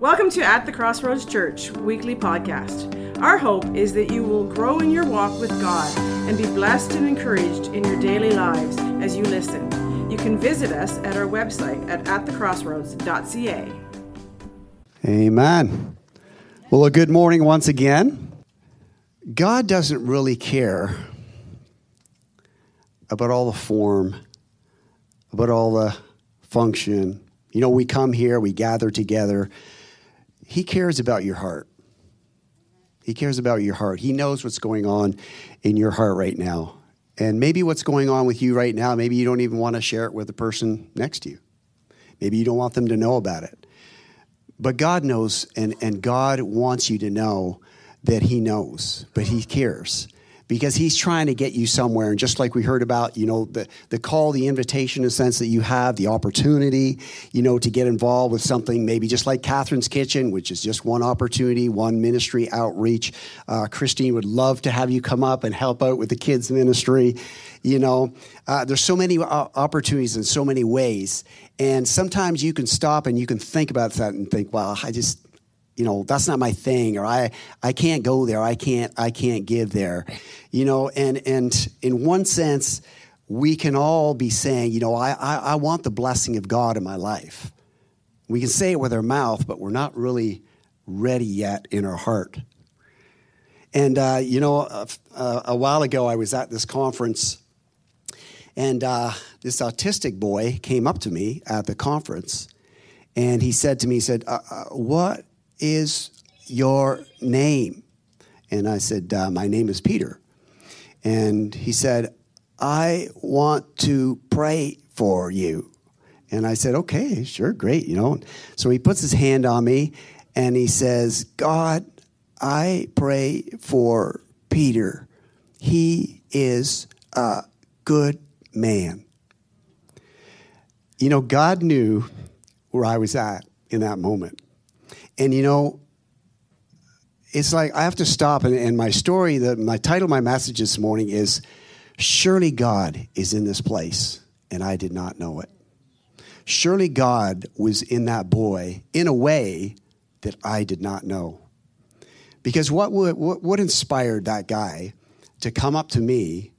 Welcome to At the Crossroads Church weekly podcast. Our hope is that you will grow in your walk with God and be blessed and encouraged in your daily lives as you listen. You can visit us at our website at atthecrossroads.ca. Amen. Well, a good morning once again. God doesn't really care about all the form, about all the function. You know, we come here, we gather together. He cares about your heart. He cares about your heart. He knows what's going on in your heart right now. And maybe what's going on with you right now, maybe you don't even want to share it with the person next to you. Maybe you don't want them to know about it. But God knows, and, and God wants you to know that He knows, but He cares because he's trying to get you somewhere. And just like we heard about, you know, the, the call, the invitation, in a sense that you have, the opportunity, you know, to get involved with something, maybe just like Catherine's Kitchen, which is just one opportunity, one ministry outreach. Uh, Christine would love to have you come up and help out with the kids' ministry. You know, uh, there's so many uh, opportunities in so many ways. And sometimes you can stop and you can think about that and think, well, I just, you know that's not my thing or i i can't go there i can't i can't give there. You know and and in one sense we can all be saying you know i i, I want the blessing of god in my life. We can say it with our mouth but we're not really ready yet in our heart. And uh, you know a, a, while ago i was at this conference and uh, this autistic boy came up to me at the conference and he said to me he said uh, uh what is your name? And I said, uh, My name is Peter. And he said, I want to pray for you. And I said, Okay, sure, great, you know. So he puts his hand on me and he says, God, I pray for Peter. He is a good man. You know, God knew where I was at in that moment. And you know, it's like I have to stop. And, and my story, the, my title my message this morning is Surely God is in this place, and I did not know it. Surely God was in that boy in a way that I did not know. Because what, would, what, what inspired that guy to come up to me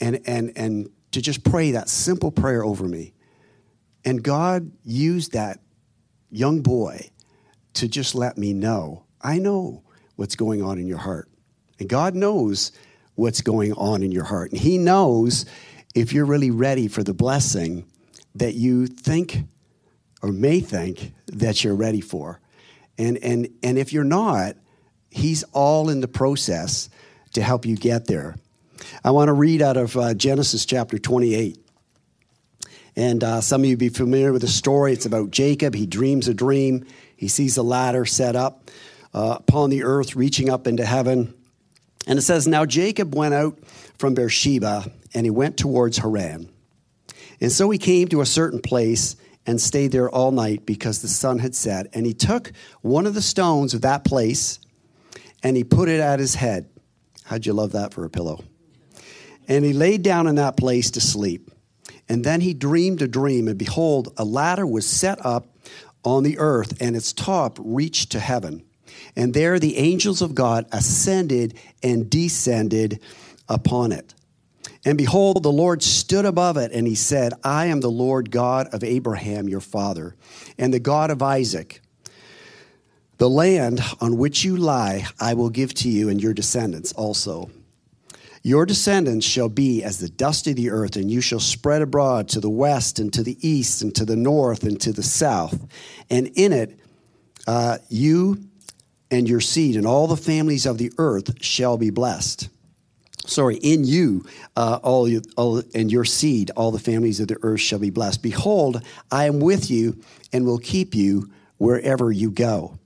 and, and, and to just pray that simple prayer over me? And God used that young boy to just let me know I know what's going on in your heart. And God knows what's going on in your heart. And He knows if you're really ready for the blessing that you think or may think that you're ready for. And, and, and if you're not, He's all in the process to help you get there. I want to read out of uh, Genesis chapter 28. And uh, some of you be familiar with the story. It's about Jacob. He dreams a dream. He sees a ladder set up uh, upon the earth, reaching up into heaven. And it says, Now Jacob went out from Beersheba, and he went towards Haran. And so he came to a certain place and stayed there all night because the sun had set. And he took one of the stones of that place and he put it at his head. How'd you love that for a pillow? And he laid down in that place to sleep. And then he dreamed a dream, and behold, a ladder was set up on the earth, and its top reached to heaven. And there the angels of God ascended and descended upon it. And behold, the Lord stood above it, and he said, I am the Lord God of Abraham, your father, and the God of Isaac. The land on which you lie, I will give to you and your descendants also. Your descendants shall be as the dust of the earth, and you shall spread abroad to the west and to the east and to the north and to the south. And in it, uh, you and your seed and all the families of the earth shall be blessed. Sorry, in you, uh, all, you, all and your seed, all the families of the earth shall be blessed. Behold, I am with you and will keep you wherever you go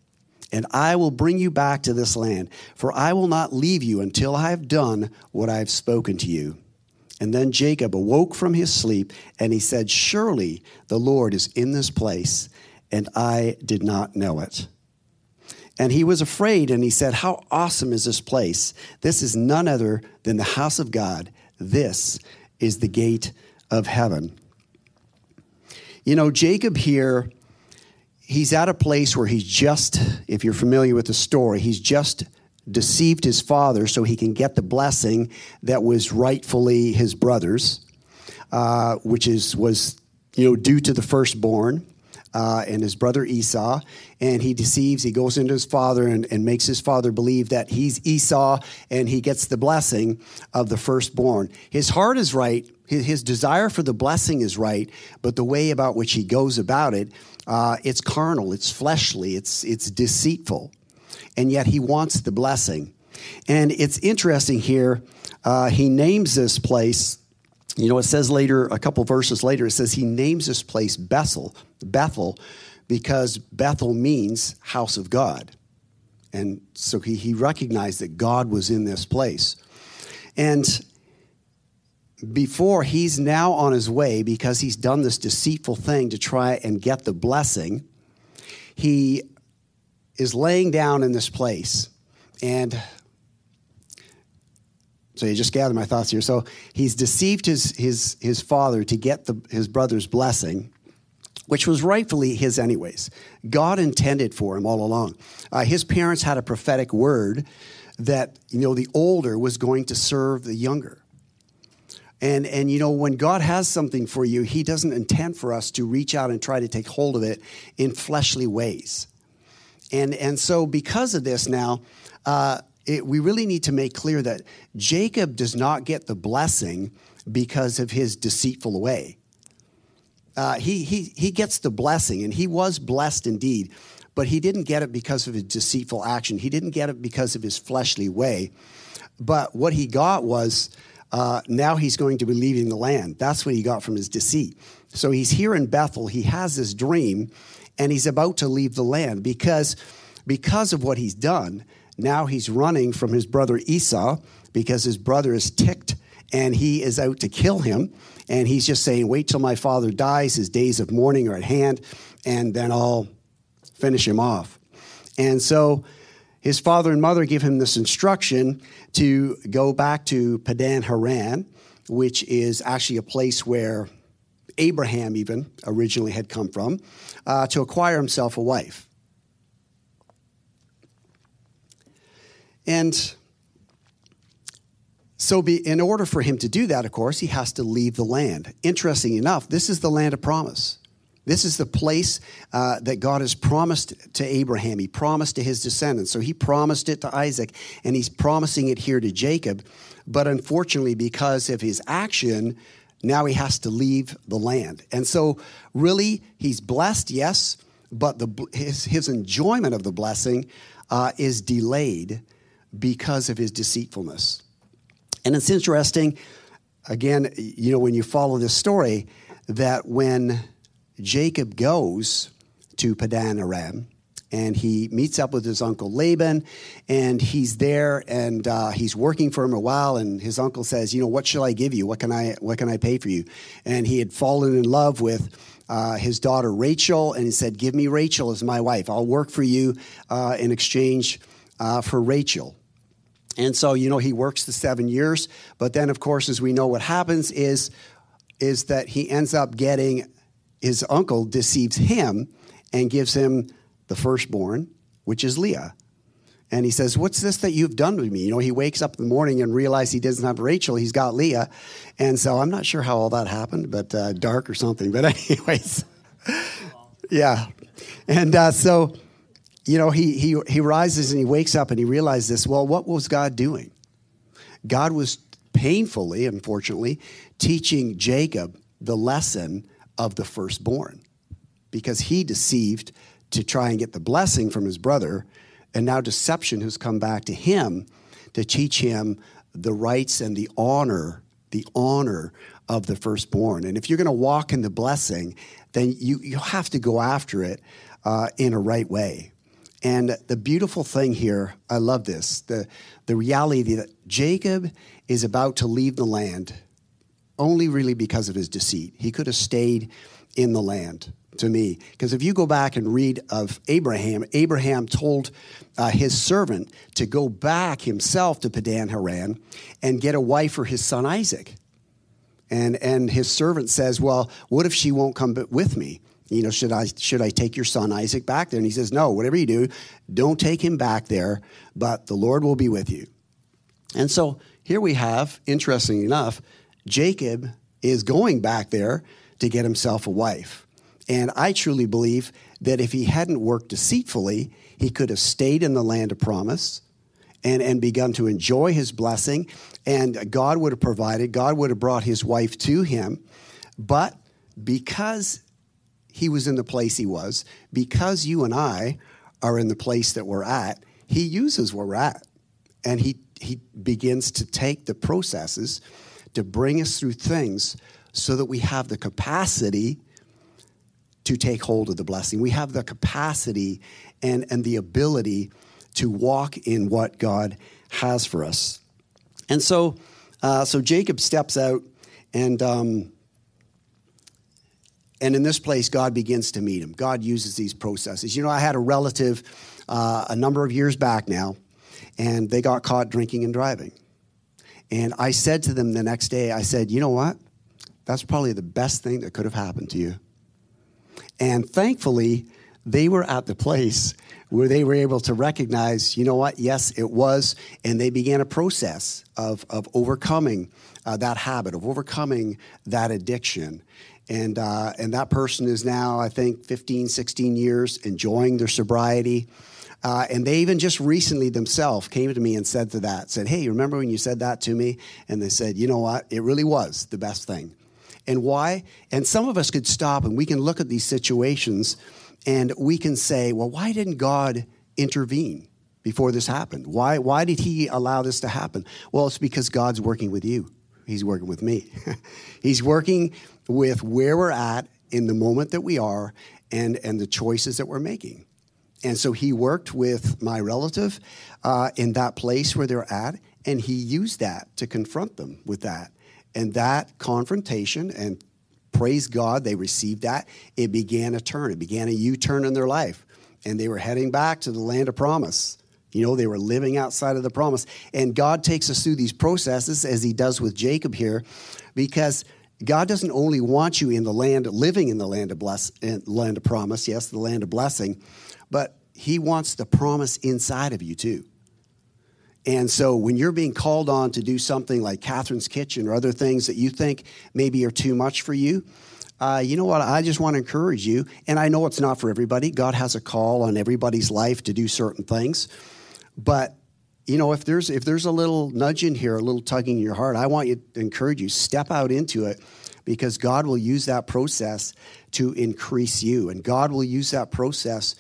and I will bring you back to this land, for I will not leave you until I have done what I have spoken to you. And then Jacob awoke from his sleep, and he said, Surely the Lord is in this place, and I did not know it. And he was afraid, and he said, How awesome is this place! This is none other than the house of God. This is the gate of heaven. You know, Jacob here he's at a place where he's just, if you're familiar with the story, he's just deceived his father so he can get the blessing that was rightfully his brother's, uh, which is was you know due to the firstborn. Uh, and his brother Esau, and he deceives. He goes into his father and, and makes his father believe that he's Esau, and he gets the blessing of the firstborn. His heart is right, his, his desire for the blessing is right, but the way about which he goes about it, uh, it's carnal, it's fleshly, it's it's deceitful and yet he wants the blessing. And it's interesting here, uh, he names this place. You know, it says later, a couple verses later, it says he names this place Bethel, Bethel, because Bethel means house of God. And so he, he recognized that God was in this place. And before he's now on his way, because he's done this deceitful thing to try and get the blessing, he is laying down in this place. And so you just gather my thoughts here. So he's deceived his, his, his father to get the, his brother's blessing, which was rightfully his, anyways. God intended for him all along. Uh, his parents had a prophetic word that, you know, the older was going to serve the younger. And, and you know, when God has something for you, He doesn't intend for us to reach out and try to take hold of it in fleshly ways. And, and so, because of this now, uh, it, we really need to make clear that Jacob does not get the blessing because of his deceitful way. Uh, he, he, he gets the blessing, and he was blessed indeed, but he didn't get it because of his deceitful action. He didn't get it because of his fleshly way. But what he got was uh, now he's going to be leaving the land. That's what he got from his deceit. So he's here in Bethel. He has this dream, and he's about to leave the land because, because of what he's done. Now he's running from his brother Esau because his brother is ticked and he is out to kill him. And he's just saying, Wait till my father dies. His days of mourning are at hand, and then I'll finish him off. And so his father and mother give him this instruction to go back to Padan Haran, which is actually a place where Abraham even originally had come from, uh, to acquire himself a wife. And so, be, in order for him to do that, of course, he has to leave the land. Interesting enough, this is the land of promise. This is the place uh, that God has promised to Abraham. He promised to his descendants. So he promised it to Isaac, and he's promising it here to Jacob. But unfortunately, because of his action, now he has to leave the land. And so, really, he's blessed, yes, but the, his, his enjoyment of the blessing uh, is delayed because of his deceitfulness. And it's interesting, again, you know, when you follow this story, that when Jacob goes to Padan Aram, and he meets up with his uncle Laban, and he's there, and uh, he's working for him a while. And his uncle says, "You know, what shall I give you? What can I what can I pay for you?" And he had fallen in love with uh, his daughter Rachel, and he said, "Give me Rachel as my wife. I'll work for you uh, in exchange uh, for Rachel." And so, you know, he works the seven years, but then, of course, as we know, what happens is is that he ends up getting his uncle deceives him and gives him the firstborn, which is Leah. And he says, What's this that you've done with me? You know, he wakes up in the morning and realizes he doesn't have Rachel, he's got Leah. And so I'm not sure how all that happened, but uh, dark or something. But, anyways, yeah. And uh, so, you know, he, he, he rises and he wakes up and he realizes this. Well, what was God doing? God was painfully, unfortunately, teaching Jacob the lesson of the firstborn because he deceived to try and get the blessing from his brother. And now deception has come back to him to teach him the rights and the honor, the honor of the firstborn. And if you're going to walk in the blessing, then you, you have to go after it uh, in a right way. And the beautiful thing here, I love this, the, the reality that Jacob is about to leave the land only really because of his deceit. He could have stayed in the land to me. Because if you go back and read of Abraham, Abraham told uh, his servant to go back himself to Padan Haran and get a wife for his son Isaac. And, and his servant says, Well, what if she won't come with me? You know, should I should I take your son Isaac back there? And he says, No, whatever you do, don't take him back there, but the Lord will be with you. And so here we have, interesting enough, Jacob is going back there to get himself a wife. And I truly believe that if he hadn't worked deceitfully, he could have stayed in the land of promise and, and begun to enjoy his blessing. And God would have provided, God would have brought his wife to him. But because he was in the place he was, because you and I are in the place that we're at, he uses where we're at. And he, he begins to take the processes to bring us through things so that we have the capacity to take hold of the blessing. We have the capacity and, and the ability to walk in what God has for us. And so, uh, so Jacob steps out, and um, and in this place, God begins to meet him. God uses these processes. You know, I had a relative uh, a number of years back now, and they got caught drinking and driving. And I said to them the next day, I said, you know what? That's probably the best thing that could have happened to you. And thankfully, they were at the place where they were able to recognize, you know what, yes, it was. And they began a process of, of overcoming uh, that habit, of overcoming that addiction. And, uh, and that person is now, I think, 15, 16 years enjoying their sobriety. Uh, and they even just recently themselves came to me and said to that, said, Hey, remember when you said that to me? And they said, You know what? It really was the best thing. And why? And some of us could stop and we can look at these situations and we can say, well, why didn't God intervene before this happened? Why, why did He allow this to happen? Well, it's because God's working with you. He's working with me. He's working with where we're at in the moment that we are and, and the choices that we're making. And so he worked with my relative uh, in that place where they're at, and he used that to confront them with that. And that confrontation, and praise God, they received that. It began a turn, it began a U turn in their life. And they were heading back to the land of promise. You know, they were living outside of the promise. And God takes us through these processes, as He does with Jacob here, because God doesn't only want you in the land, living in the land of bless, land of promise, yes, the land of blessing, but He wants the promise inside of you too. And so when you're being called on to do something like Catherine's Kitchen or other things that you think maybe are too much for you, uh, you know what? I just want to encourage you. And I know it's not for everybody. God has a call on everybody's life to do certain things. But you know, if there's if there's a little nudge in here, a little tugging in your heart, I want you to encourage you step out into it because God will use that process to increase you, and God will use that process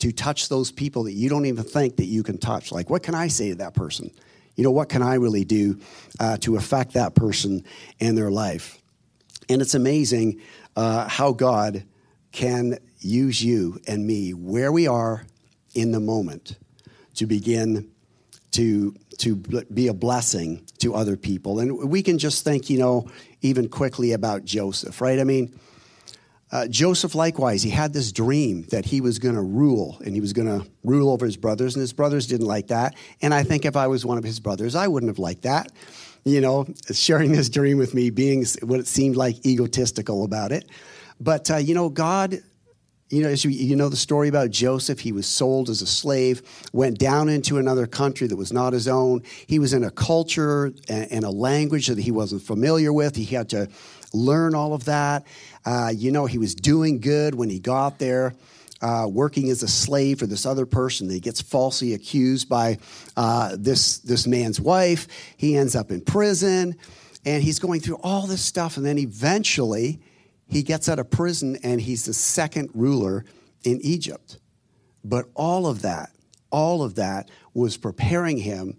to touch those people that you don't even think that you can touch. Like, what can I say to that person? You know, what can I really do uh, to affect that person and their life? And it's amazing uh, how God can use you and me where we are in the moment to begin to to be a blessing to other people. And we can just think, you know, even quickly about Joseph, right? I mean, uh, Joseph, likewise, he had this dream that he was going to rule and he was going to rule over his brothers, and his brothers didn't like that. And I think if I was one of his brothers, I wouldn't have liked that. You know, sharing this dream with me, being what it seemed like egotistical about it. But, uh, you know, God, you know, as you, you know the story about Joseph, he was sold as a slave, went down into another country that was not his own. He was in a culture and, and a language that he wasn't familiar with. He had to learn all of that. Uh, you know, he was doing good when he got there. Uh, working as a slave for this other person. He gets falsely accused by uh, this, this man's wife. He ends up in prison, and he's going through all this stuff. And then eventually, he gets out of prison, and he's the second ruler in Egypt. But all of that, all of that was preparing him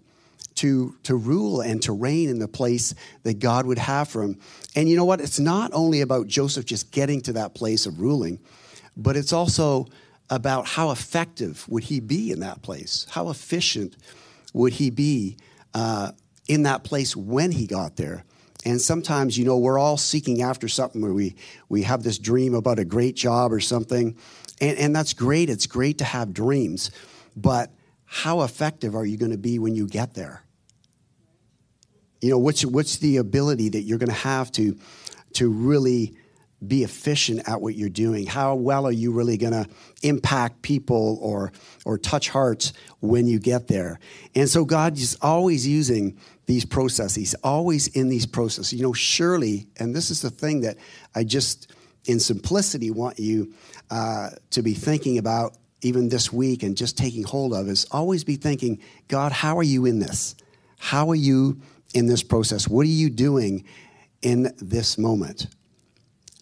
to, to rule and to reign in the place that God would have for him. And you know what? It's not only about Joseph just getting to that place of ruling, but it's also about how effective would he be in that place? How efficient would he be uh, in that place when he got there? And sometimes, you know, we're all seeking after something where we, we have this dream about a great job or something. And, and that's great. It's great to have dreams. But how effective are you going to be when you get there? You know, what's, what's the ability that you're going to have to, to really be efficient at what you're doing? How well are you really going to impact people or, or touch hearts when you get there? And so God is always using these processes, always in these processes. You know, surely, and this is the thing that I just, in simplicity, want you uh, to be thinking about even this week and just taking hold of is always be thinking, God, how are you in this? How are you in this process? What are you doing in this moment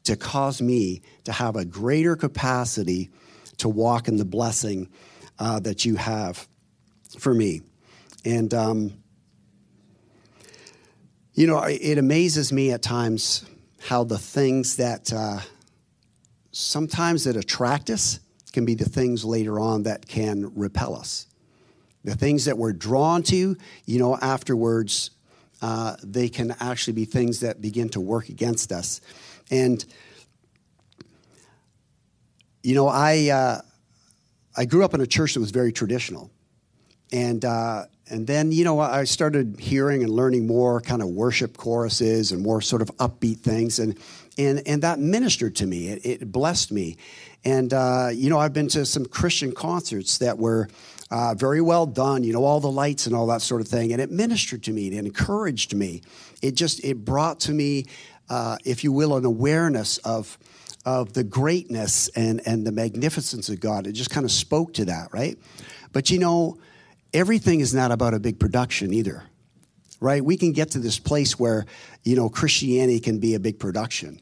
to cause me to have a greater capacity to walk in the blessing uh, that you have for me? And, um, you know, it amazes me at times how the things that uh, sometimes that attract us can be the things later on that can repel us. The things that we're drawn to, you know, afterwards, uh, they can actually be things that begin to work against us. And, you know, I, uh, I grew up in a church that was very traditional. And, uh, and then, you know, I started hearing and learning more kind of worship choruses and more sort of upbeat things. And, and, and that ministered to me, it, it blessed me. And, uh, you know, I've been to some Christian concerts that were uh, very well done, you know, all the lights and all that sort of thing. And it ministered to me, it encouraged me. It just, it brought to me, uh, if you will, an awareness of, of the greatness and, and the magnificence of God. It just kind of spoke to that, right? But, you know, everything is not about a big production either right we can get to this place where you know christianity can be a big production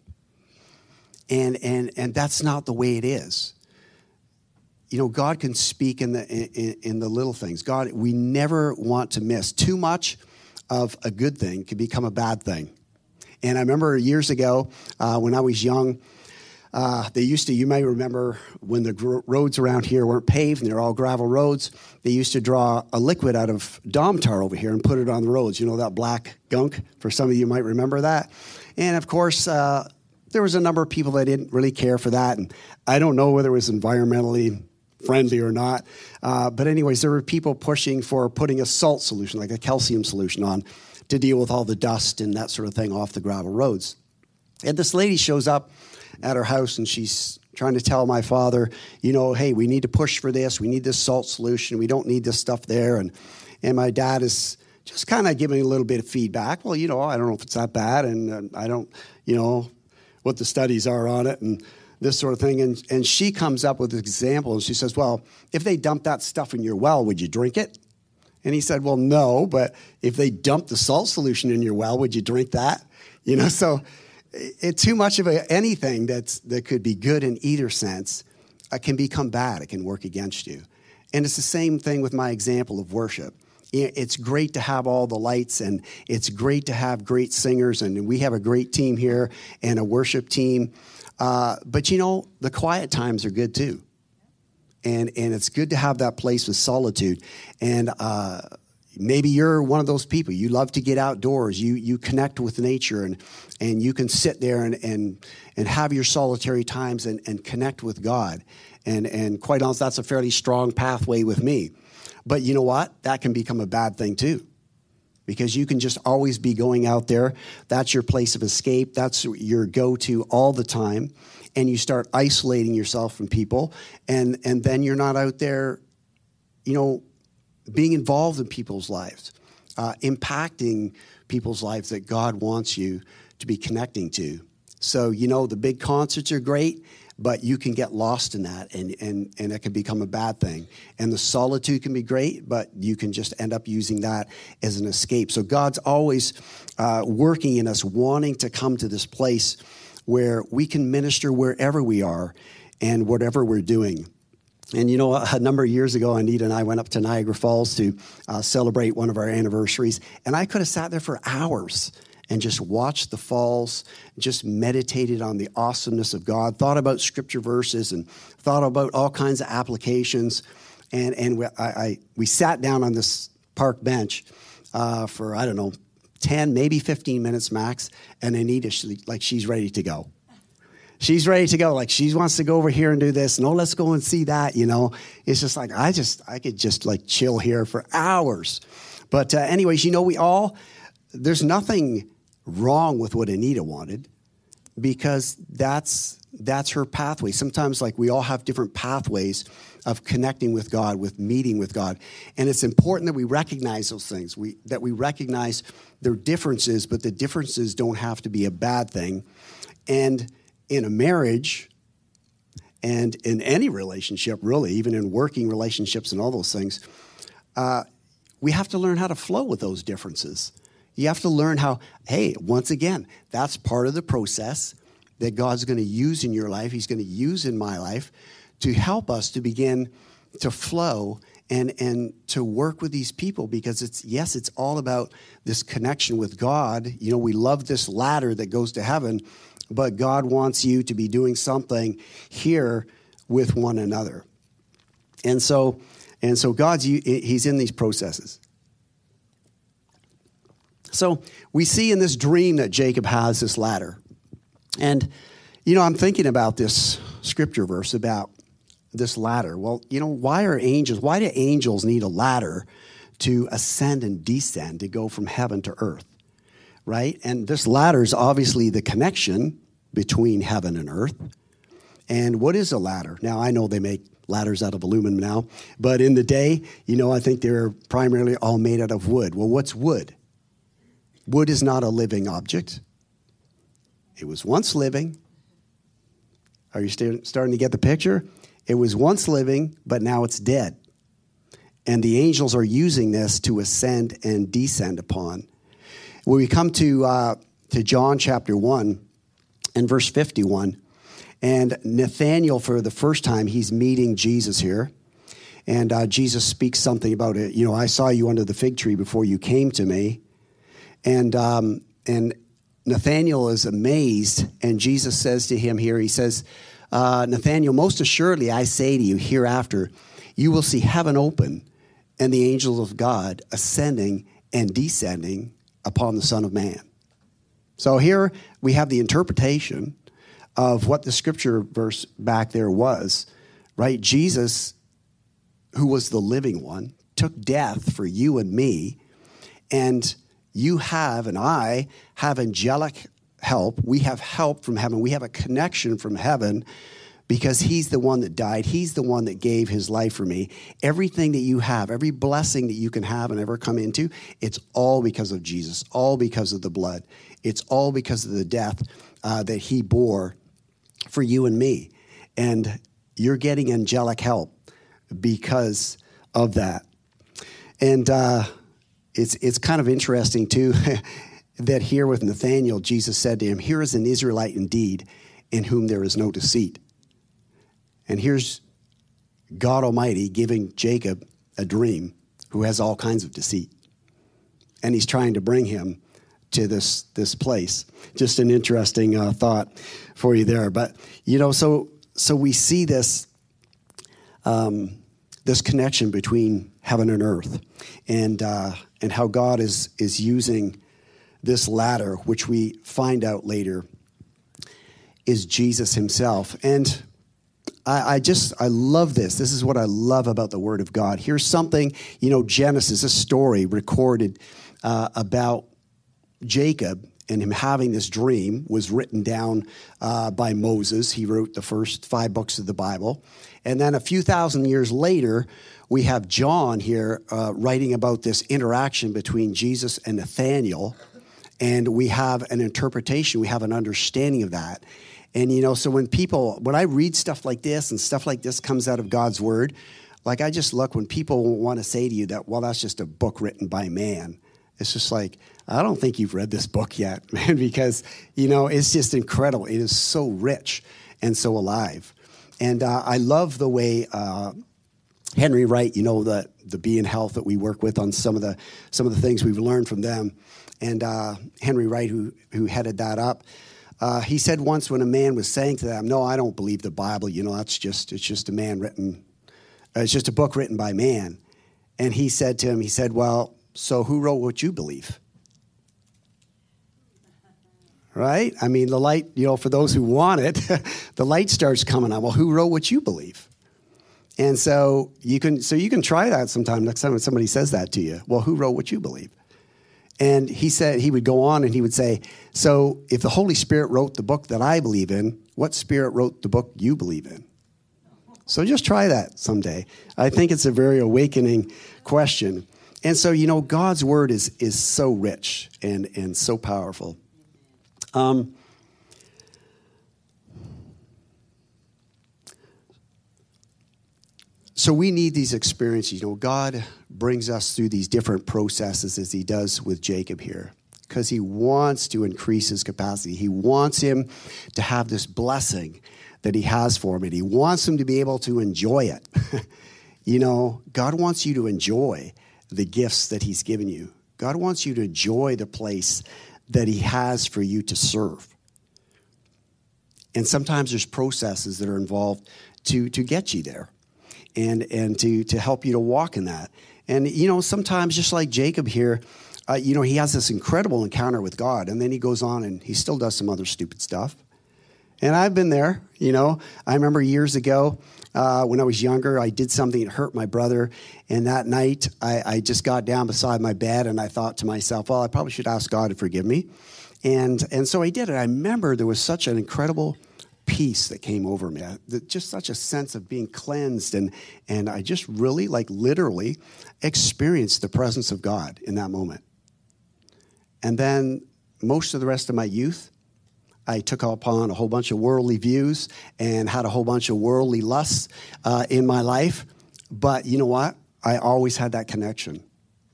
and and and that's not the way it is you know god can speak in the in, in, the little things god we never want to miss too much of a good thing can become a bad thing and i remember years ago uh, when i was young uh, they used to, you may remember when the roads around here weren't paved and they're all gravel roads, they used to draw a liquid out of Domtar over here and put it on the roads. You know, that black gunk? For some of you might remember that. And of course, uh, there was a number of people that didn't really care for that. And I don't know whether it was environmentally friendly or not. Uh, but, anyways, there were people pushing for putting a salt solution, like a calcium solution, on to deal with all the dust and that sort of thing off the gravel roads. And this lady shows up at her house and she's trying to tell my father, you know, hey, we need to push for this. We need this salt solution. We don't need this stuff there. And, and my dad is just kind of giving a little bit of feedback. Well, you know, I don't know if it's that bad. And uh, I don't, you know, what the studies are on it and this sort of thing. And, and she comes up with an example and she says, Well, if they dump that stuff in your well, would you drink it? And he said, Well, no, but if they dump the salt solution in your well, would you drink that? You know, so it, too much of a, anything that's, that could be good in either sense uh, can become bad. It can work against you. And it's the same thing with my example of worship it's great to have all the lights and it's great to have great singers and we have a great team here and a worship team uh, but you know the quiet times are good too. And and it's good to have that place of solitude. And uh, maybe you're one of those people. You love to get outdoors. You you connect with nature and and you can sit there and and and have your solitary times and, and connect with god. And and quite honestly that's a fairly strong pathway with me. But you know what? That can become a bad thing too. Because you can just always be going out there. That's your place of escape. That's your go to all the time. And you start isolating yourself from people. And, and then you're not out there, you know, being involved in people's lives, uh, impacting people's lives that God wants you to be connecting to. So, you know, the big concerts are great but you can get lost in that and, and, and it can become a bad thing. And the solitude can be great, but you can just end up using that as an escape. So God's always uh, working in us, wanting to come to this place where we can minister wherever we are and whatever we're doing. And you know, a number of years ago, Anita and I went up to Niagara Falls to uh, celebrate one of our anniversaries, and I could have sat there for hours and just watched the falls, just meditated on the awesomeness of God, thought about scripture verses, and thought about all kinds of applications. And, and we, I, I we sat down on this park bench uh, for, I don't know, 10, maybe 15 minutes max. And Anita, she, like, she's ready to go. She's ready to go. Like, she wants to go over here and do this. No, let's go and see that, you know. It's just like, I just, I could just like chill here for hours. But, uh, anyways, you know, we all, there's nothing wrong with what Anita wanted. because that's that's her pathway. Sometimes, like we all have different pathways of connecting with God, with meeting with God, and it's important that we recognize those things. We that we recognize their differences, but the differences don't have to be a bad thing. And in a marriage, and in any relationship, really, even in working relationships and all those things, uh, we have to learn how to flow with those differences. You have to learn how, hey, once again, that's part of the process that God's going to use in your life, He's going to use in my life to help us to begin to flow and, and to work with these people because it's, yes, it's all about this connection with God. You know, we love this ladder that goes to heaven, but God wants you to be doing something here with one another. And so, and so God's, He's in these processes. So we see in this dream that Jacob has this ladder. And, you know, I'm thinking about this scripture verse about this ladder. Well, you know, why are angels, why do angels need a ladder to ascend and descend, to go from heaven to earth? Right? And this ladder is obviously the connection between heaven and earth. And what is a ladder? Now, I know they make ladders out of aluminum now, but in the day, you know, I think they're primarily all made out of wood. Well, what's wood? Wood is not a living object. It was once living. Are you starting to get the picture? It was once living, but now it's dead. And the angels are using this to ascend and descend upon. When we come to, uh, to John chapter 1 and verse 51, and Nathaniel, for the first time, he's meeting Jesus here. And uh, Jesus speaks something about it. You know, I saw you under the fig tree before you came to me. And, um, and Nathaniel is amazed, and Jesus says to him here, He says, uh, Nathaniel, most assuredly I say to you, hereafter you will see heaven open and the angels of God ascending and descending upon the Son of Man. So here we have the interpretation of what the scripture verse back there was, right? Jesus, who was the living one, took death for you and me, and you have, and I have angelic help. We have help from heaven. We have a connection from heaven because he's the one that died. He's the one that gave his life for me. Everything that you have, every blessing that you can have and ever come into, it's all because of Jesus, all because of the blood. It's all because of the death uh, that he bore for you and me. And you're getting angelic help because of that. And uh, it's, it's kind of interesting, too, that here with Nathanael, Jesus said to him, Here is an Israelite indeed, in whom there is no deceit. And here's God Almighty giving Jacob a dream who has all kinds of deceit. And he's trying to bring him to this, this place. Just an interesting uh, thought for you there. But, you know, so, so we see this, um, this connection between heaven and earth and, uh, and how God is, is using this ladder, which we find out later is Jesus himself. And I, I, just, I love this. This is what I love about the Word of God. Here's something, you know, Genesis, a story recorded uh, about Jacob and him having this dream was written down uh, by Moses. He wrote the first five books of the Bible. And then a few thousand years later, we have John here uh, writing about this interaction between Jesus and Nathaniel and we have an interpretation, we have an understanding of that. And you know, so when people, when I read stuff like this and stuff like this comes out of God's word, like I just look when people want to say to you that, well, that's just a book written by man. It's just like, I don't think you've read this book yet, man, because, you know, it's just incredible. It is so rich and so alive. And uh, I love the way uh, Henry Wright, you know, the, the Be in Health that we work with on some of the, some of the things we've learned from them and uh, Henry Wright, who, who headed that up, uh, he said once when a man was saying to them, "No, I don't believe the Bible. You know, that's just it's just a man written, uh, it's just a book written by man." And he said to him, he said, "Well, so who wrote what you believe?" Right? I mean, the light, you know, for those who want it, the light starts coming on. Well, who wrote what you believe? And so you can so you can try that sometime next time when somebody says that to you. Well, who wrote what you believe? And he said he would go on and he would say, So if the Holy Spirit wrote the book that I believe in, what spirit wrote the book you believe in? So just try that someday. I think it's a very awakening question. And so, you know, God's word is, is so rich and, and so powerful. Um, so we need these experiences. You know, God brings us through these different processes as he does with Jacob here because he wants to increase his capacity. He wants him to have this blessing that he has for him, and he wants him to be able to enjoy it. you know, God wants you to enjoy the gifts that he's given you. God wants you to enjoy the place that he has for you to serve. And sometimes there's processes that are involved to, to get you there and, and to, to help you to walk in that. And, you know, sometimes just like Jacob here, uh, you know, he has this incredible encounter with God, and then he goes on and he still does some other stupid stuff. And I've been there, you know. I remember years ago uh, when I was younger, I did something that hurt my brother. And that night, I, I, just got down beside my bed and I thought to myself, well, I probably should ask God to forgive me. And, and so I did. And I remember there was such an incredible peace that came over me, just such a sense of being cleansed. And, and I just really, like literally, experienced the presence of God in that moment. And then most of the rest of my youth, I took upon a whole bunch of worldly views and had a whole bunch of worldly lusts uh, in my life. But you know what? I always had that connection.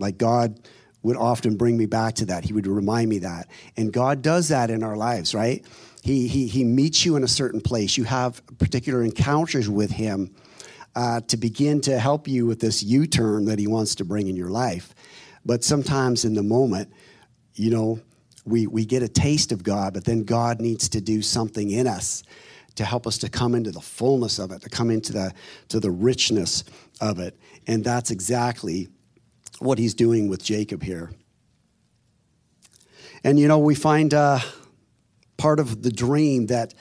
Like God would often bring me back to that. He would remind me that. And God does that in our lives, right? He, he, he meets you in a certain place. You have particular encounters with Him uh, to begin to help you with this U turn that He wants to bring in your life. But sometimes in the moment, you know, we, we get a taste of God, but then God needs to do something in us to help us to come into the fullness of it, to come into the, to the richness of it. And that's exactly what he's doing with Jacob here. And you know, we find uh, part of the dream that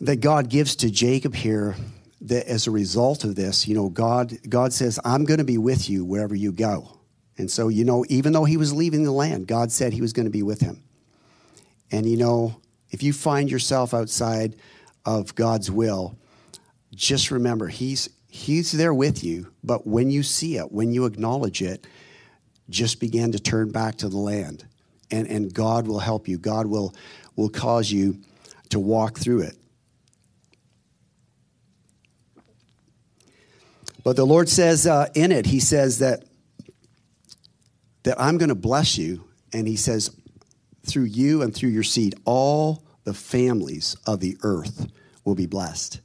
that God gives to Jacob here that as a result of this, you know, God God says, I'm going to be with you wherever you go. And so, you know, even though he was leaving the land, God said he was going to be with him. And you know, if you find yourself outside of God's will, just remember he's he's there with you, but when you see it, when you acknowledge it, just begin to turn back to the land and, and God will help you. God will, will cause you to walk through it. But the Lord says uh, in it, He says that, that I'm going to bless you. And He says, through you and through your seed, all the families of the earth will be blessed.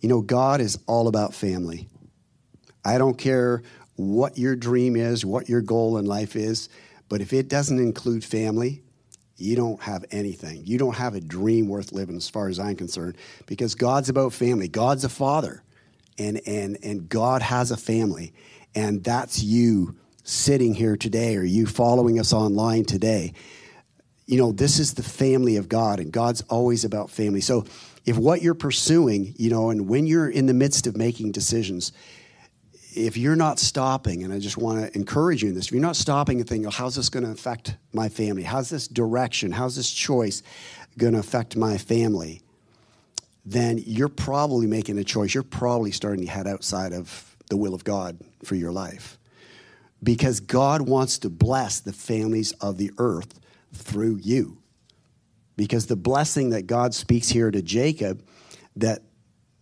You know, God is all about family. I don't care what your dream is, what your goal in life is. But if it doesn't include family, you don't have anything. You don't have a dream worth living, as far as I'm concerned, because God's about family. God's a father, and, and, and God has a family. And that's you sitting here today, or you following us online today. You know, this is the family of God, and God's always about family. So if what you're pursuing, you know, and when you're in the midst of making decisions, if you're not stopping, and I just want to encourage you in this, if you're not stopping and thinking, how's this going to affect my family? How's this direction? How's this choice going to affect my family? Then you're probably making a choice. You're probably starting to head outside of the will of God for your life. Because God wants to bless the families of the earth through you. Because the blessing that God speaks here to Jacob, that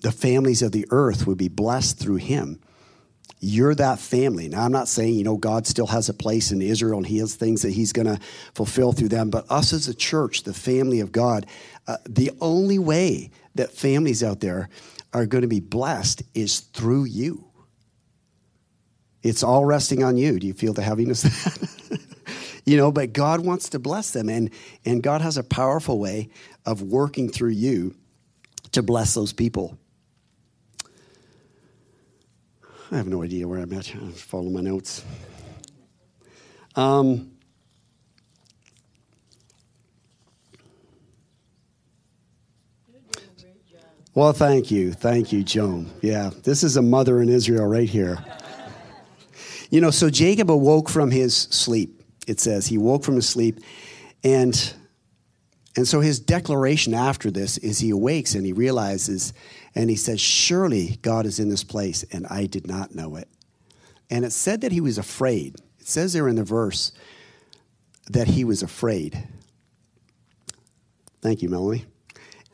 the families of the earth would be blessed through him you're that family. Now, I'm not saying, you know, God still has a place in Israel and He has things that He's going to fulfill through them, but us as a church, the family of God, uh, the only way that families out there are going to be blessed is through you. It's all resting on you. Do you feel the heaviness? you know, but God wants to bless them, and, and God has a powerful way of working through you to bless those people. I have no idea where I'm at. I'm my notes. Um, well, thank you. Thank you, Joan. Yeah, this is a mother in Israel right here. You know, so Jacob awoke from his sleep. It says he woke from his sleep, and and so his declaration after this is he awakes and he realizes, and he says, "Surely God is in this place, and I did not know it." And it said that he was afraid. It says there in the verse that he was afraid. Thank you, Melanie.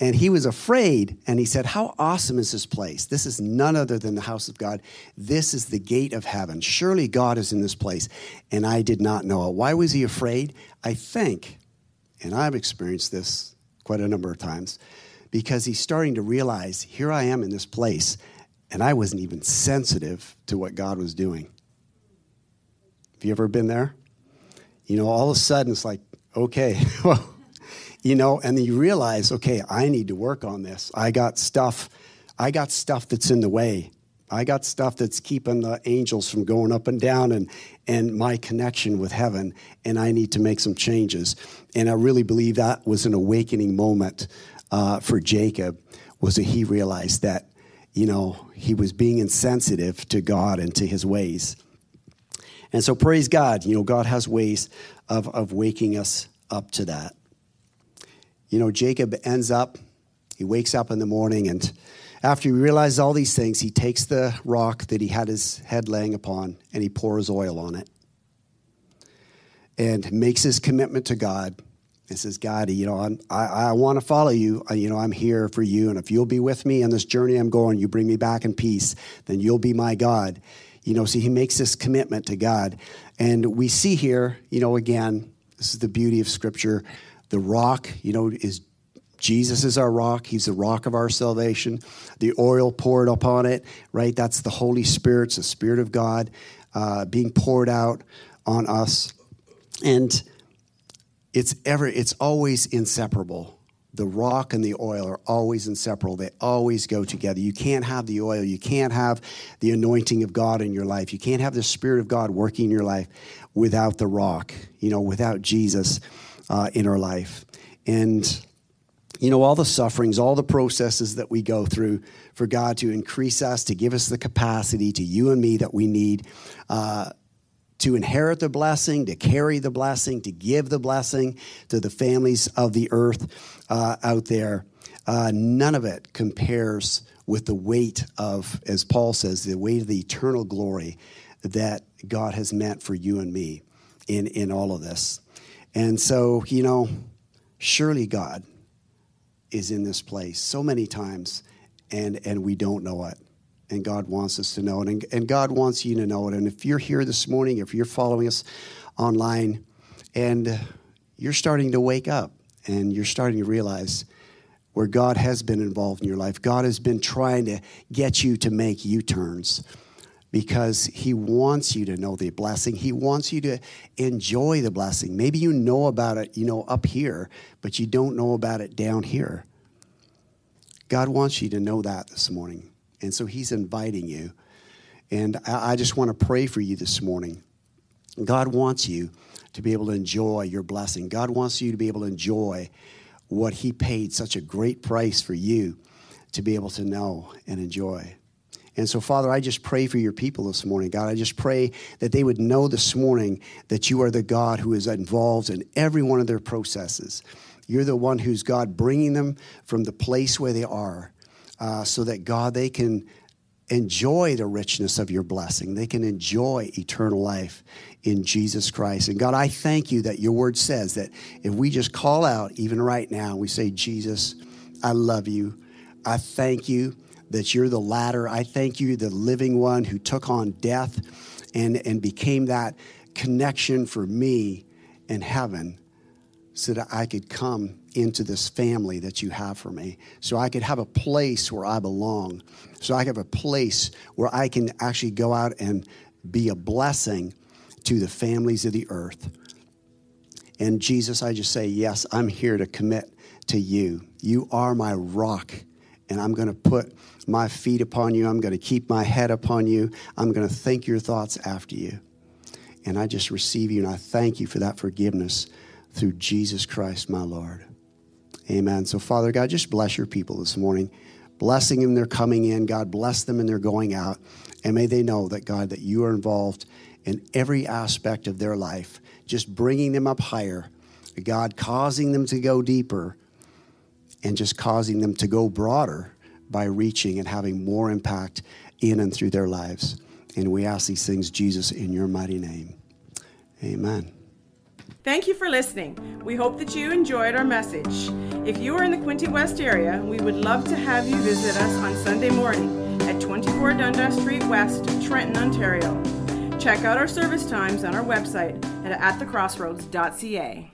And he was afraid, and he said, How awesome is this place? This is none other than the house of God. This is the gate of heaven. Surely God is in this place, and I did not know it. Why was he afraid? I think, and I've experienced this quite a number of times, because he's starting to realize, Here I am in this place, and I wasn't even sensitive to what God was doing. Have you ever been there? You know, all of a sudden it's like, okay, well, you know, and you realize, okay, I need to work on this. I got stuff, I got stuff that's in the way. I got stuff that's keeping the angels from going up and down and, and my connection with heaven, and I need to make some changes. And I really believe that was an awakening moment uh, for Jacob, was that he realized that, you know, he was being insensitive to God and to his ways. And so praise God, you know, God has ways of, of waking us up to that you know, Jacob ends up, he wakes up in the morning, and after he realizes all these things, he takes the rock that he had his head laying upon and he pours oil on it and makes his commitment to God and says, God, you know, I'm, i I, want to follow you. I, you know, I'm here for you. And if you'll be with me on this journey I'm going, you bring me back in peace, then you'll be my God. You know, so he makes this commitment to God. And we see here, you know, again, this is the beauty of Scripture. The rock, you know, is Jesus is our rock. He's the rock of our salvation. The oil poured upon it, right? That's the Holy Spirit, it's the Spirit of God uh, being poured out on us. And it's ever, it's always inseparable. The rock and the oil are always inseparable. They always go together. You can't have the oil. You can't have the anointing of God in your life. You can't have the Spirit of God working in your life without the rock, you know, without Jesus uh, in our life. And, you know, all the sufferings, all the processes that we go through for God to increase us, to give us the capacity to you and me that we need. Uh, to inherit the blessing, to carry the blessing, to give the blessing to the families of the earth uh, out there. Uh, none of it compares with the weight of, as Paul says, the weight of the eternal glory that God has meant for you and me in, in all of this. And so, you know, surely God is in this place so many times, and, and we don't know it. And God wants us to know it. And, and God wants you to know it. And if you're here this morning, if you're following us online, and you're starting to wake up and you're starting to realize where God has been involved in your life, God has been trying to get you to make U turns because he wants you to know the blessing. He wants you to enjoy the blessing. Maybe you know about it, you know, up here, but you don't know about it down here. God wants you to know that this morning. And so he's inviting you. And I, just want to pray for you this morning. God wants you to be able to enjoy your blessing. God wants you to be able to enjoy what he paid such a great price for you to be able to know and enjoy. And so, Father, I just pray for your people this morning, God. I just pray that they would know this morning that you are the God who is involved in every one of their processes. You're the one who's God bringing them from the place where they are uh, so that, God, they can enjoy the richness of your blessing. They can enjoy eternal life in Jesus Christ. And God, I thank you that your word says that if we just call out, even right now, we say, Jesus, I love you. I thank you that you're the ladder. I thank you, the living one who took on death and, and became that connection for me in heaven so that I could come into this family that you have for me. So I could have a place where I belong. So I could have a place where I can actually go out and be a blessing to the families of the earth. And Jesus, I just say, yes, I'm here to commit to you. You are my rock, and I'm going to put my feet upon you. I'm going to keep my head upon you. I'm going to think your thoughts after you. And I just receive you and I thank you for that forgiveness through Jesus Christ, my Lord. Amen. So, Father God, just bless your people this morning. blessing them, they're coming in. God bless them and they're going out. And may they know that, God, that you are involved in every aspect of their life, just bringing them up higher. God, causing them to go deeper and just causing them to go broader by reaching and having more impact in and through their lives. And we ask these things, Jesus, in your mighty name. Amen. Thank you for listening. We hope that you enjoyed our message. If you are in the Quinte West area, we would love to have you visit us on Sunday morning at 24 Dundas Street West, Trenton, Ontario. Check out our service times on our website at atthecrossroads.ca.